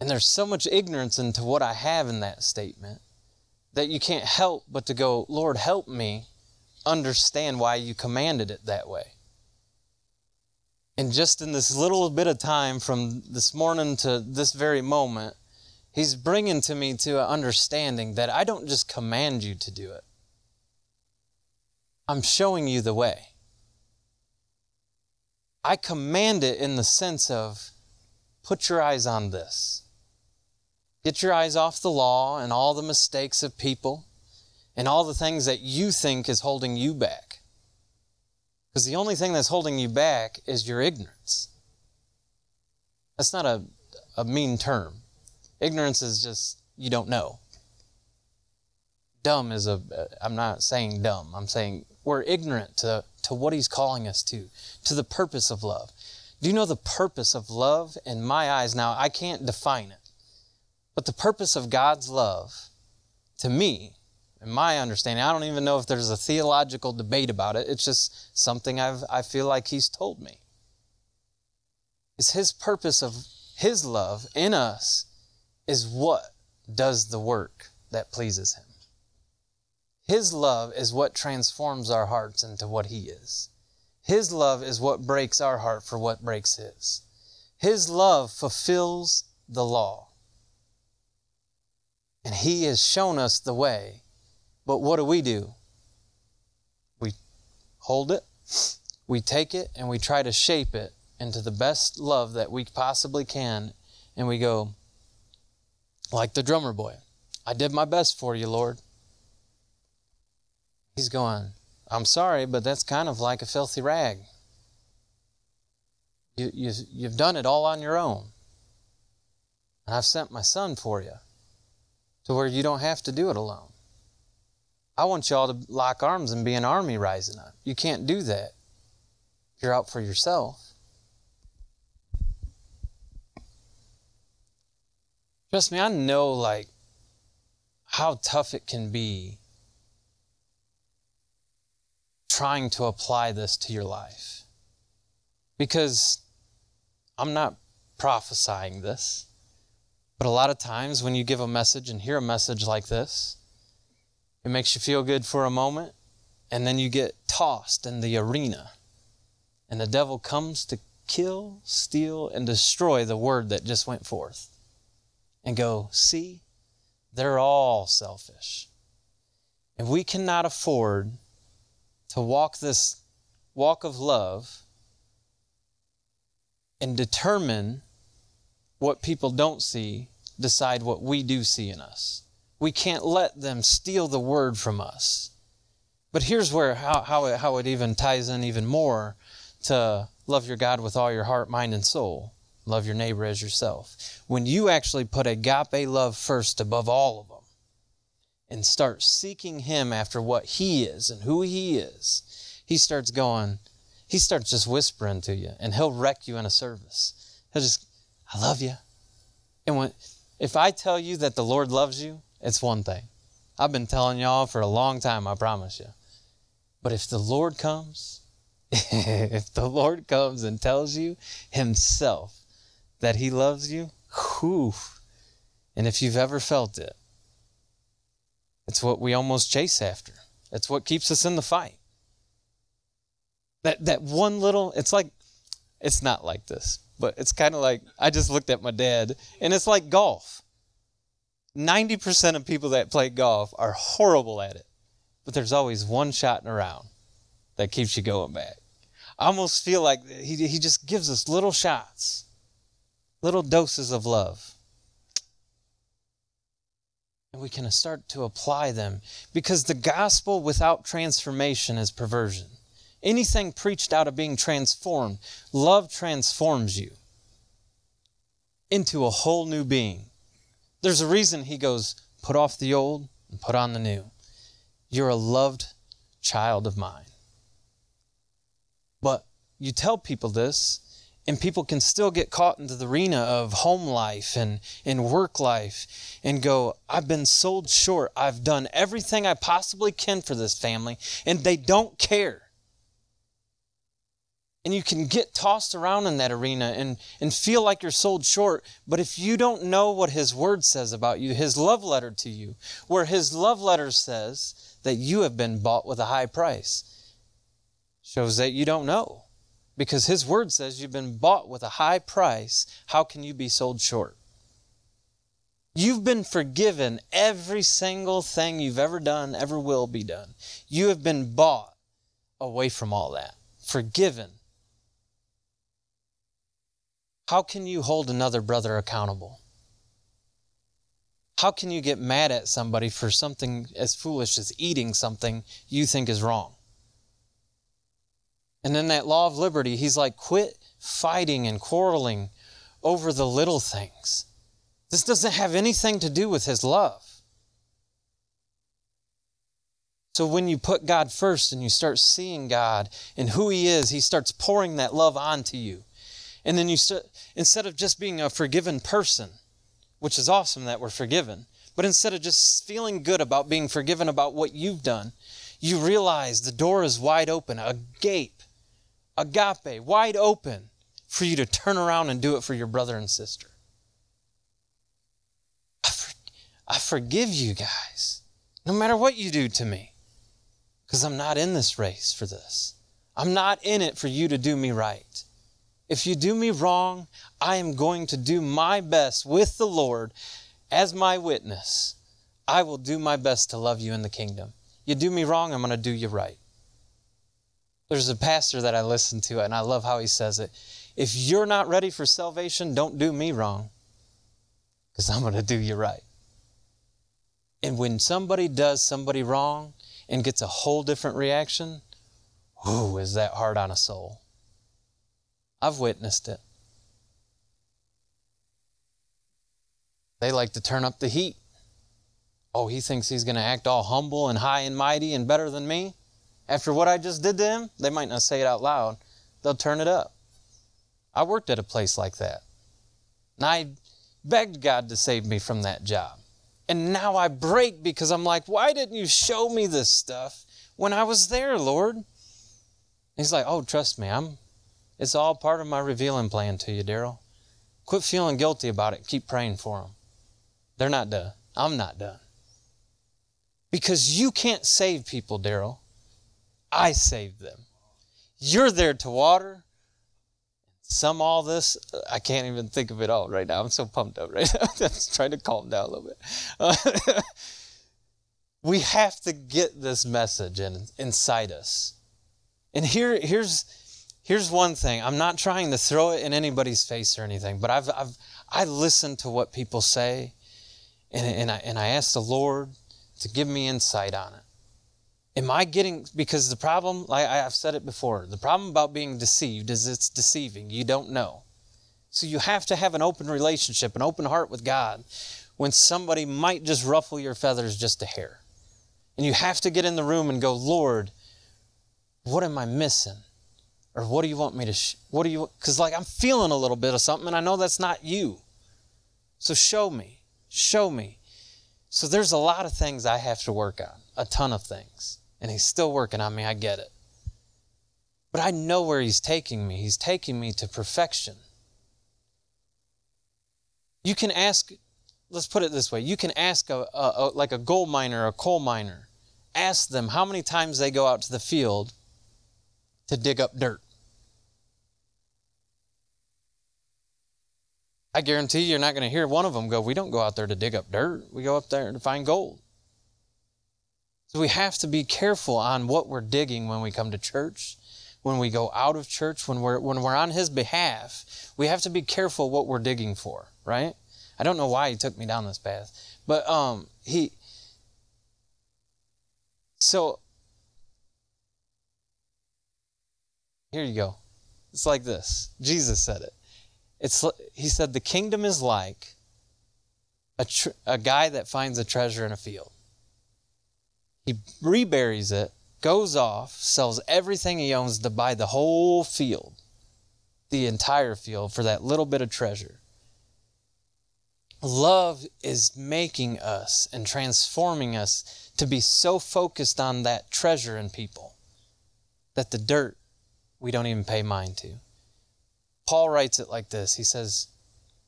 And there's so much ignorance into what I have in that statement that you can't help but to go, Lord, help me understand why you commanded it that way. And just in this little bit of time from this morning to this very moment, He's bringing to me to an understanding that I don't just command you to do it, I'm showing you the way. I command it in the sense of put your eyes on this. Get your eyes off the law and all the mistakes of people and all the things that you think is holding you back. Because the only thing that's holding you back is your ignorance. That's not a, a mean term. Ignorance is just you don't know. Dumb is a, uh, I'm not saying dumb, I'm saying we're ignorant to to what He's calling us to, to the purpose of love. Do you know the purpose of love in my eyes? Now, I can't define it, but the purpose of God's love to me, in my understanding, I don't even know if there's a theological debate about it. It's just something I've, I feel like He's told me. Is His purpose of His love in us is what does the work that pleases Him. His love is what transforms our hearts into what He is. His love is what breaks our heart for what breaks His. His love fulfills the law. And He has shown us the way. But what do we do? We hold it, we take it, and we try to shape it into the best love that we possibly can. And we go, like the drummer boy, I did my best for you, Lord. He's going, I'm sorry, but that's kind of like a filthy rag. You, you, you've done it all on your own. And I've sent my son for you to where you don't have to do it alone. I want y'all to lock arms and be an army rising up. You can't do that. You're out for yourself. Trust me, I know like how tough it can be trying to apply this to your life. Because I'm not prophesying this, but a lot of times when you give a message and hear a message like this, it makes you feel good for a moment, and then you get tossed in the arena. And the devil comes to kill, steal, and destroy the word that just went forth. And go, see, they're all selfish. And we cannot afford to walk this walk of love and determine what people don't see, decide what we do see in us. We can't let them steal the word from us. But here's where how, how, it, how it even ties in even more to love your God with all your heart, mind, and soul. Love your neighbor as yourself. When you actually put agape love first above all of them, and start seeking Him after what He is and who He is, He starts going, He starts just whispering to you, and He'll wreck you in a service. He'll just, I love you. And when, if I tell you that the Lord loves you, it's one thing. I've been telling y'all for a long time, I promise you. But if the Lord comes, <laughs> if the Lord comes and tells you Himself that He loves you, whew, and if you've ever felt it, it's what we almost chase after. It's what keeps us in the fight. That that one little it's like it's not like this, but it's kind of like I just looked at my dad and it's like golf. 90% of people that play golf are horrible at it, but there's always one shot in a round that keeps you going back. I almost feel like he, he just gives us little shots, little doses of love. And we can start to apply them because the gospel without transformation is perversion. Anything preached out of being transformed, love transforms you into a whole new being. There's a reason he goes, put off the old and put on the new. You're a loved child of mine. But you tell people this, and people can still get caught into the arena of home life and, and work life and go, I've been sold short. I've done everything I possibly can for this family, and they don't care. And you can get tossed around in that arena and, and feel like you're sold short. But if you don't know what His Word says about you, His love letter to you, where His love letter says that you have been bought with a high price, shows that you don't know. Because His Word says you've been bought with a high price. How can you be sold short? You've been forgiven every single thing you've ever done, ever will be done. You have been bought away from all that, forgiven. How can you hold another brother accountable? How can you get mad at somebody for something as foolish as eating something you think is wrong? And in that law of liberty, he's like, quit fighting and quarreling over the little things. This doesn't have anything to do with his love. So when you put God first and you start seeing God and who he is, he starts pouring that love onto you. And then you start, instead of just being a forgiven person, which is awesome that we're forgiven, but instead of just feeling good about being forgiven about what you've done, you realize the door is wide open, a gape, agape, wide open for you to turn around and do it for your brother and sister. I, for, I forgive you guys, no matter what you do to me, because I'm not in this race for this. I'm not in it for you to do me right. If you do me wrong, I am going to do my best with the Lord as my witness. I will do my best to love you in the kingdom. You do me wrong, I'm going to do you right. There's a pastor that I listen to, and I love how he says it. If you're not ready for salvation, don't do me wrong, because I'm going to do you right. And when somebody does somebody wrong and gets a whole different reaction, ooh, is that hard on a soul? I've witnessed it. They like to turn up the heat. Oh, he thinks he's going to act all humble and high and mighty and better than me. After what I just did to him, they might not say it out loud. They'll turn it up. I worked at a place like that. And I begged God to save me from that job. And now I break because I'm like, why didn't you show me this stuff when I was there, Lord? He's like, oh, trust me, I'm it's all part of my revealing plan to you, Darrell. Quit feeling guilty about it. Keep praying for them. They're not done. I'm not done. Because you can't save people, Darrell. I saved them. You're there to water. Some all this, I can't even think of it all right now. I'm so pumped up right <laughs> now. I'm trying to calm down a little bit. Uh, <laughs> we have to get this message in, inside us. And here, here's here's one thing i'm not trying to throw it in anybody's face or anything but i've, I've i listen to what people say and, and, I, and i ask the lord to give me insight on it am i getting because the problem like i've said it before the problem about being deceived is it's deceiving you don't know so you have to have an open relationship an open heart with god when somebody might just ruffle your feathers just a hair and you have to get in the room and go lord what am i missing or what do you want me to, sh- what do you, because like I'm feeling a little bit of something and I know that's not you. So show me, show me. So there's a lot of things I have to work on, a ton of things. And he's still working on me, I get it. But I know where he's taking me. He's taking me to perfection. You can ask, let's put it this way you can ask a, a, a like a gold miner, a coal miner, ask them how many times they go out to the field to dig up dirt. I guarantee you're not going to hear one of them go, We don't go out there to dig up dirt. We go up there to find gold. So we have to be careful on what we're digging when we come to church, when we go out of church, when we're, when we're on His behalf. We have to be careful what we're digging for, right? I don't know why He took me down this path, but um, He. So here you go. It's like this. Jesus said it. It's he said the kingdom is like a tr- a guy that finds a treasure in a field. He reburies it, goes off, sells everything he owns to buy the whole field, the entire field for that little bit of treasure. Love is making us and transforming us to be so focused on that treasure in people that the dirt we don't even pay mind to. Paul writes it like this He says,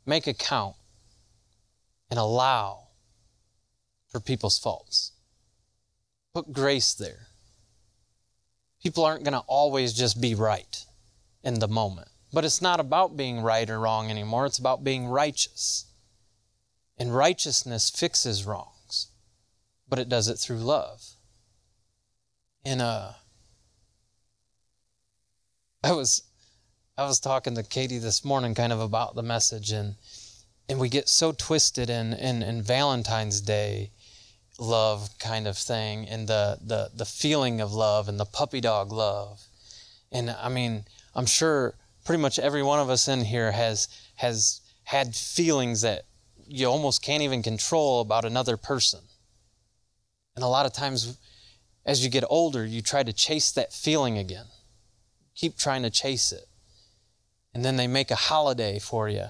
Make account and allow for people's faults. Put grace there. People aren't going to always just be right in the moment. But it's not about being right or wrong anymore, it's about being righteous. And righteousness fixes wrongs, but it does it through love. And uh, I was I was talking to Katie this morning kind of about the message and and we get so twisted in in, in Valentine's Day love kind of thing and the, the the feeling of love and the puppy dog love. And I mean, I'm sure pretty much every one of us in here has has had feelings that you almost can't even control about another person. And a lot of times as you get older, you try to chase that feeling again. Keep trying to chase it. And then they make a holiday for you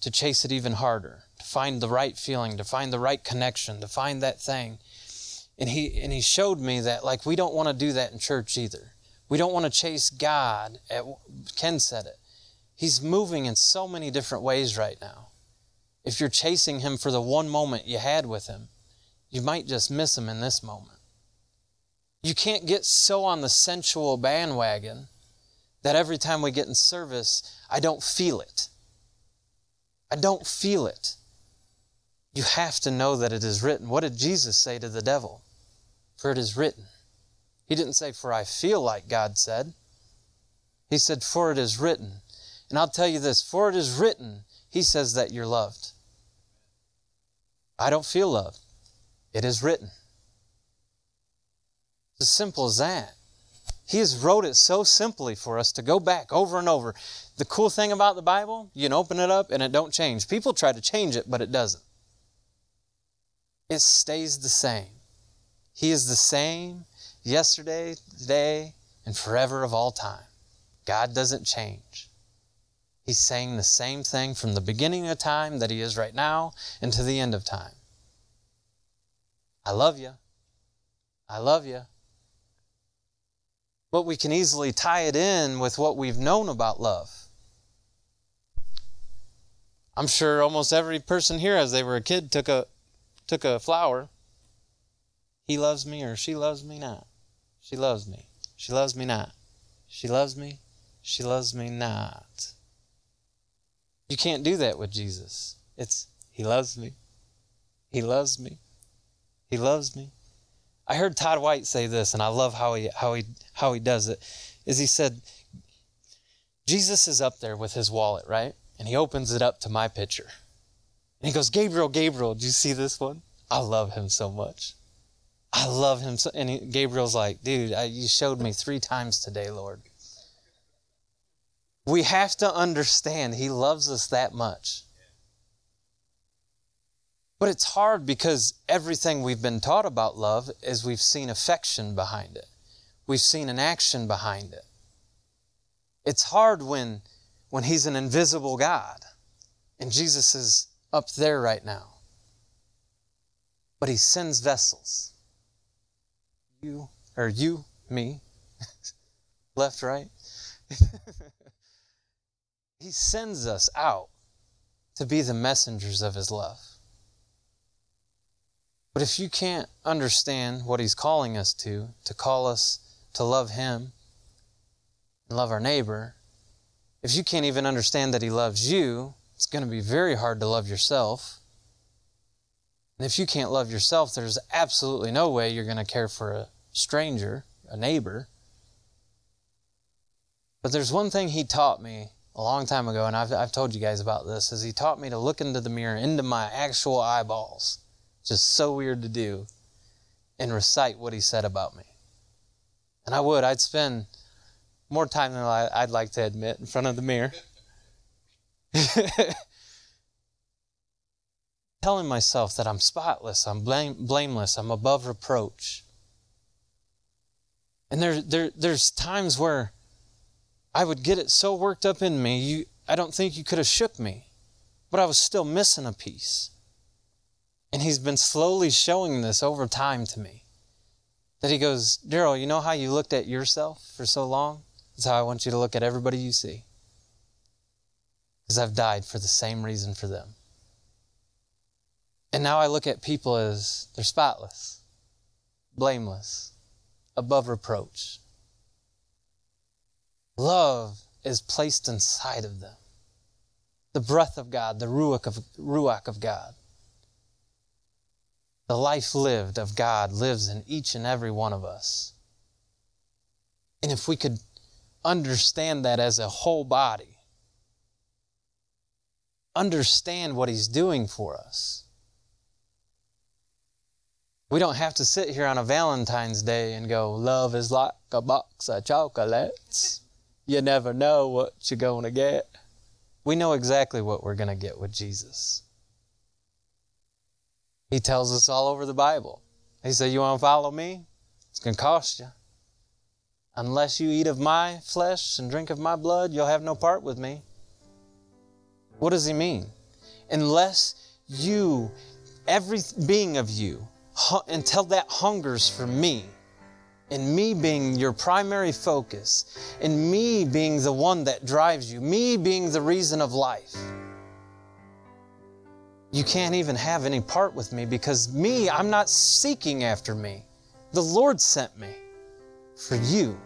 to chase it even harder, to find the right feeling, to find the right connection, to find that thing. And he and he showed me that like we don't want to do that in church either. We don't want to chase God. At, Ken said it. He's moving in so many different ways right now. If you're chasing him for the one moment you had with him, you might just miss him in this moment. You can't get so on the sensual bandwagon that every time we get in service, I don't feel it. I don't feel it. You have to know that it is written. What did Jesus say to the devil? For it is written. He didn't say, For I feel like God said. He said, For it is written. And I'll tell you this for it is written, He says that you're loved. I don't feel loved. It is written. It's as simple as that. He has wrote it so simply for us to go back over and over. The cool thing about the Bible, you can open it up and it don't change. People try to change it, but it doesn't. It stays the same. He is the same yesterday, today, and forever of all time. God doesn't change. He's saying the same thing from the beginning of time that He is right now and to the end of time. I love you. I love you. But we can easily tie it in with what we've known about love. I'm sure almost every person here, as they were a kid, took a took a flower. He loves me or she loves me not. She loves me. She loves me not. She loves me. She loves me not. You can't do that with Jesus. It's He loves me. He loves me. He loves me. I heard Todd White say this, and I love how he how he how he does it. Is he said, Jesus is up there with his wallet, right? And he opens it up to my picture. And he goes, Gabriel, Gabriel, do you see this one? I love him so much. I love him so. And he, Gabriel's like, dude, I, you showed me three times today, Lord. We have to understand he loves us that much. But it's hard because everything we've been taught about love is we've seen affection behind it. We've seen an action behind it. It's hard when when he's an invisible God and Jesus is up there right now. But he sends vessels. You or you, me, <laughs> left, right. <laughs> he sends us out to be the messengers of his love. But if you can't understand what He's calling us to, to call us to love Him, and love our neighbor, if you can't even understand that He loves you, it's going to be very hard to love yourself. And if you can't love yourself, there's absolutely no way you're going to care for a stranger, a neighbor. But there's one thing he taught me a long time ago, and I've, I've told you guys about this, is he taught me to look into the mirror, into my actual eyeballs. Just so weird to do, and recite what he said about me. And I would, I'd spend more time than I'd like to admit in front of the mirror. <laughs> <laughs> Telling myself that I'm spotless, I'm blame, blameless, I'm above reproach. And there, there, there's times where I would get it so worked up in me, you, I don't think you could have shook me. But I was still missing a piece. And he's been slowly showing this over time to me. That he goes, Darrell, you know how you looked at yourself for so long? That's how I want you to look at everybody you see. Because I've died for the same reason for them. And now I look at people as they're spotless, blameless, above reproach. Love is placed inside of them. The breath of God, the ruach of, ruach of God. The life lived of God lives in each and every one of us. And if we could understand that as a whole body, understand what He's doing for us, we don't have to sit here on a Valentine's Day and go, Love is like a box of chocolates. You never know what you're going to get. We know exactly what we're going to get with Jesus. He tells us all over the Bible. He said, You want to follow me? It's going to cost you. Unless you eat of my flesh and drink of my blood, you'll have no part with me. What does he mean? Unless you, every being of you, until that hungers for me, and me being your primary focus, and me being the one that drives you, me being the reason of life, you can't even have any part with me because me, I'm not seeking after me. The Lord sent me for you.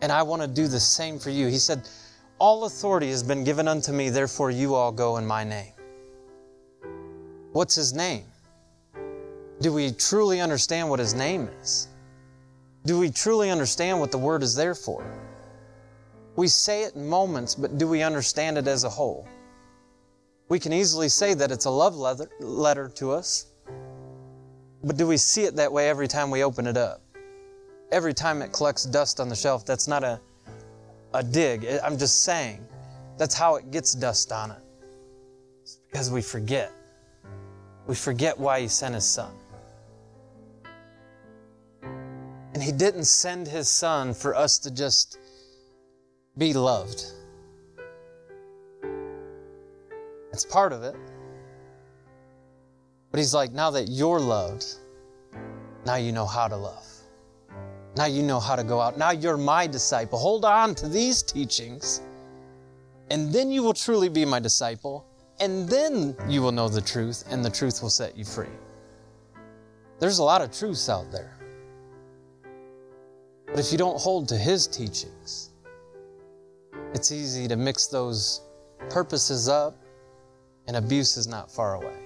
And I want to do the same for you. He said, All authority has been given unto me, therefore you all go in my name. What's his name? Do we truly understand what his name is? Do we truly understand what the word is there for? We say it in moments, but do we understand it as a whole? We can easily say that it's a love letter, to us, but do we see it that way every time we open it up? Every time it collects dust on the shelf, that's not a, a dig. I'm just saying that's how it gets dust on it. It's because we forget. We forget why He sent His Son. And He didn't send His Son for us to just be loved. It's part of it. But He's like, now that you're loved, now you know how to love. Now you know how to go out. Now you're my disciple. Hold on to these teachings, and then you will truly be my disciple, and then you will know the truth, and the truth will set you free. There's a lot of truths out there. But if you don't hold to His teachings, it's easy to mix those purposes up, and abuse is not far away.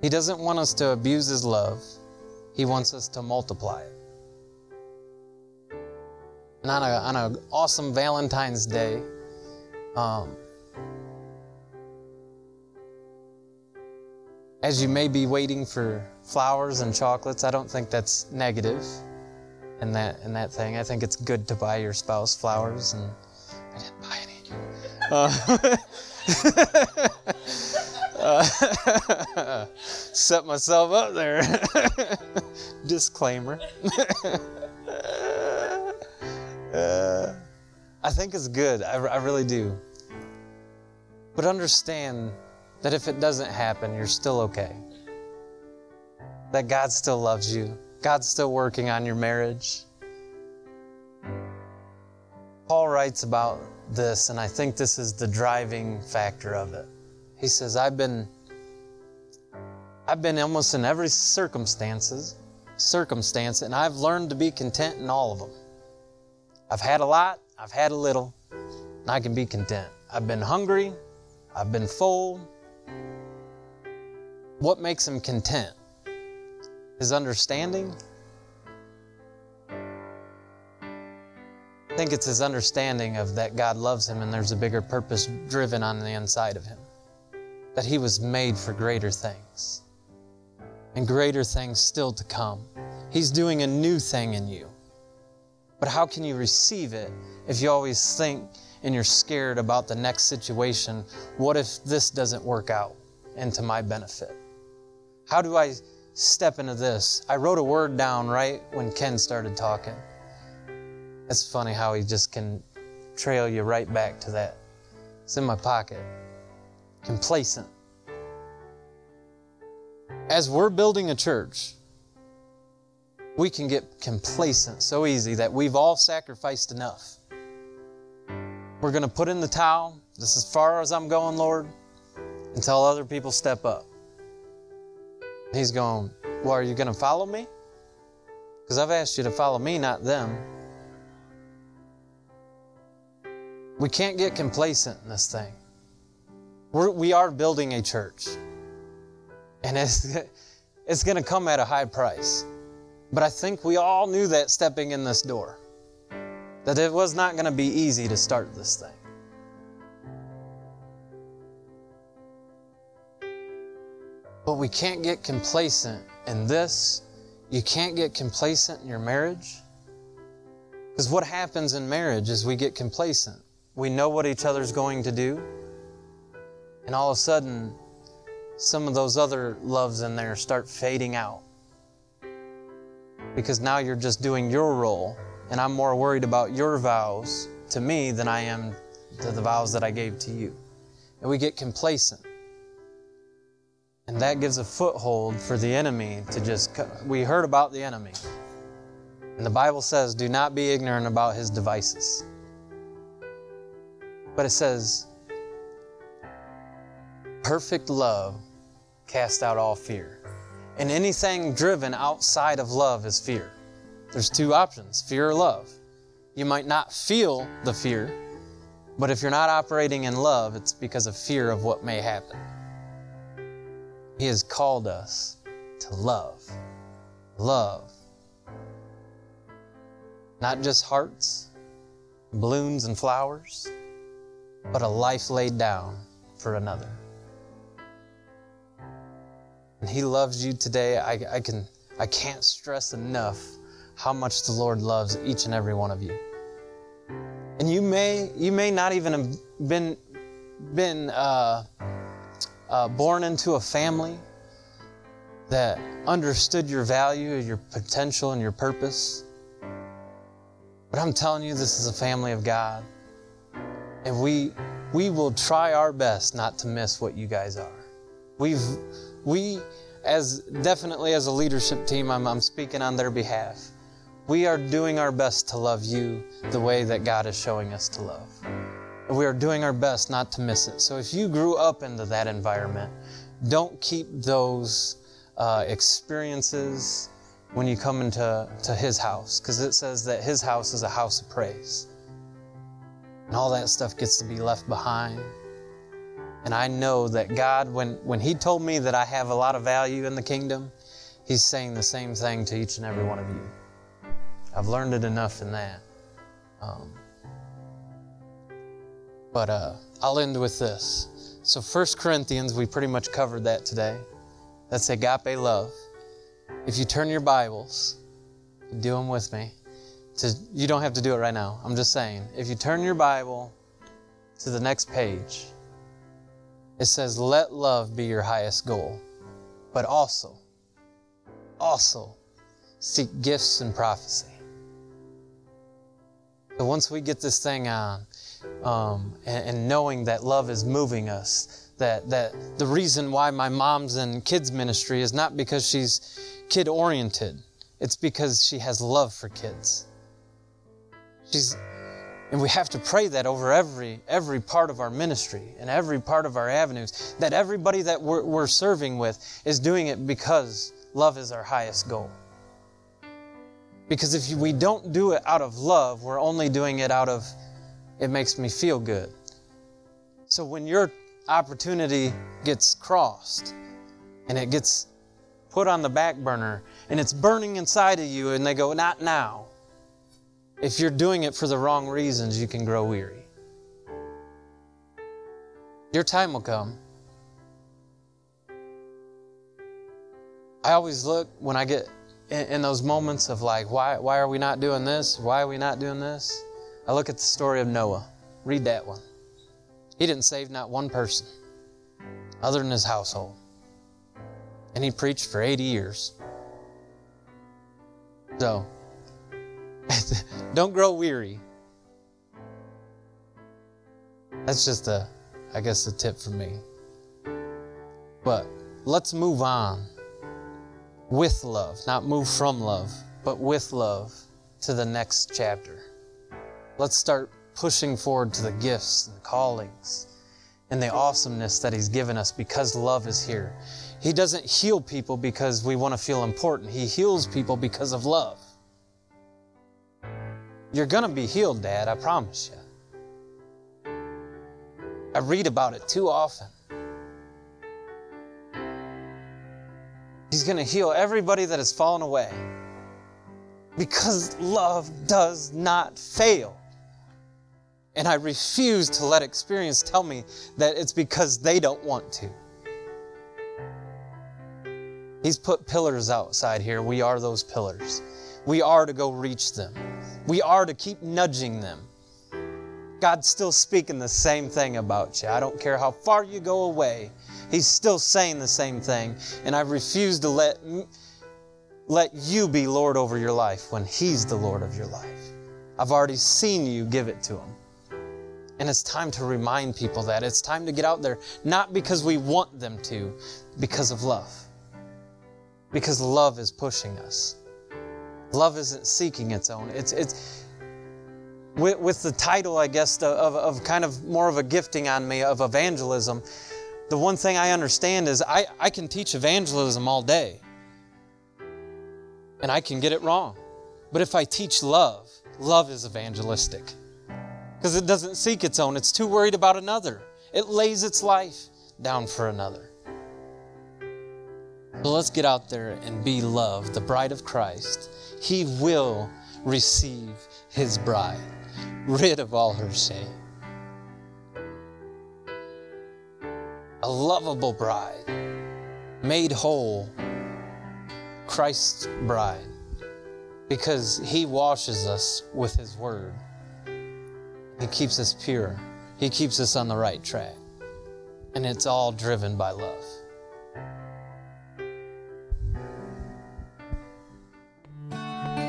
He doesn't want us to abuse His love, He wants us to multiply it. And on, a, on an awesome Valentine's Day, um, as you may be waiting for flowers and chocolates, I don't think that's negative in that in that thing. I think it's good to buy your spouse flowers, and I didn't buy any. Uh, <laughs> uh, <laughs> set myself up there. <laughs> Disclaimer. <laughs> uh, I think it's good. I, I really do. But understand that if it doesn't happen, you're still okay. That God still loves you. God's still working on your marriage. Paul writes about this, and I think this is the driving factor of it. He says, I've been I've been almost in every circumstances, circumstance, and I've learned to be content in all of them. I've had a lot, I've had a little, and I can be content. I've been hungry, I've been full. What makes him content? His understanding? I think it's his understanding of that God loves him and there's a bigger purpose driven on the inside of him. That he was made for greater things and greater things still to come. He's doing a new thing in you. But how can you receive it if you always think and you're scared about the next situation? What if this doesn't work out into my benefit? How do I step into this? I wrote a word down right when Ken started talking. It's funny how he just can trail you right back to that. It's in my pocket. Complacent. As we're building a church, we can get complacent so easy that we've all sacrificed enough. We're going to put in the towel. This is as far as I'm going, Lord, until other people step up. He's going, Well, are you going to follow me? Because I've asked you to follow me, not them. We can't get complacent in this thing. We're, we are building a church. And it's, it's going to come at a high price. But I think we all knew that stepping in this door, that it was not going to be easy to start this thing. But we can't get complacent in this. You can't get complacent in your marriage. Because what happens in marriage is we get complacent we know what each other's going to do. And all of a sudden, some of those other loves in there start fading out. Because now you're just doing your role, and I'm more worried about your vows to me than I am to the vows that I gave to you. And we get complacent. And that gives a foothold for the enemy to just. We heard about the enemy. And the Bible says, do not be ignorant about his devices. But it says, perfect love cast out all fear. And anything driven outside of love is fear. There's two options fear or love. You might not feel the fear, but if you're not operating in love, it's because of fear of what may happen. He has called us to love. Love. Not just hearts, balloons, and flowers but a life laid down for another. And He loves you today. I, I, can, I can't stress enough how much the Lord loves each and every one of you. And you may, you may not even have been, been uh, uh, born into a family that understood your value, your potential, and your purpose. But I'm telling you, this is a family of God. And we we will try our best not to miss what you guys are. We've we as definitely as a leadership team, I'm, I'm speaking on their behalf. We are doing our best to love you the way that God is showing us to love. We are doing our best not to miss it. So if you grew up into that environment, don't keep those uh, experiences when you come into to His house, because it says that His house is a house of praise. And all that stuff gets to be left behind. And I know that God, when, when He told me that I have a lot of value in the kingdom, He's saying the same thing to each and every one of you. I've learned it enough in that. Um, but uh, I'll end with this. So, First Corinthians, we pretty much covered that today. That's agape love. If you turn your Bibles, do them with me to you don't have to do it right now. I'm just saying, if you turn your Bible to the next page, it says, Let love be your highest goal, but also, also seek gifts and prophecy. So once we get this thing on, um, and, and knowing that love is moving us, that, that the reason why my mom's in kids ministry is not because she's kid oriented, it's because she has love for kids. She's, and we have to pray that over every every part of our ministry and every part of our avenues. That everybody that we're, we're serving with is doing it because love is our highest goal. Because if we don't do it out of love, we're only doing it out of, it makes me feel good. So when your opportunity gets crossed and it gets put on the back burner and it's burning inside of you and they go, not now. If you're doing it for the wrong reasons, you can grow weary. Your time will come. I always look when I get in, in, those moments of like, why, why are we not doing this? Why are we not doing this? I look at the story of Noah. Read that one. He didn't save not one person other than his household. And he preached for 80 years. So, <laughs> don't grow weary. That's just a, I guess, a tip for me. But let's move on with love, not move from love, but with love to the next chapter. Let's start pushing forward to the gifts and callings and the awesomeness that He's given us because love is here. He doesn't heal people because we want to feel important, He heals people because of love. You're going to be healed, Dad, I promise you. I read about it too often. He's going to heal everybody that has fallen away because love does not fail. And I refuse to let experience tell me that it's because they don't want to. He's put pillars outside here. We are those pillars. We are to go reach them. We are to keep nudging them. God's still speaking the same thing about you. I don't care how far you go away. He's still saying the same thing. And I refuse to let, let you be Lord over your life when He's the Lord of your life. I've already seen you give it to Him. And it's time to remind people that. It's time to get out there, not because we want them to, because of love. Because love is pushing us. Love isn't seeking its own. It's, it's, with, with the title, I guess, of, of kind of more of a gifting on me of evangelism, the one thing I understand is I, I can teach evangelism all day and I can get it wrong. But if I teach love, love is evangelistic because it doesn't seek its own, it's too worried about another. It lays its life down for another. So let's get out there and be love, the bride of Christ. He will receive his bride, rid of all her shame. a lovable bride, made whole, Christ's bride, because He washes us with His Word. He keeps us pure, He keeps us on the right track. And it's all driven by love.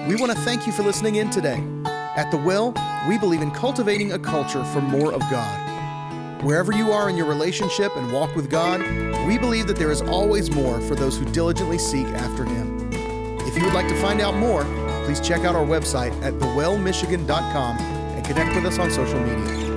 We want to thank you for listening in today. At The Well, we believe in cultivating a culture for more of God. Wherever you are in your relationship and walk with God, we believe that there is always more for those who diligently seek after Him. If you would like to find out more, please check out our website at thewellmichigan.com and connect with us on social media.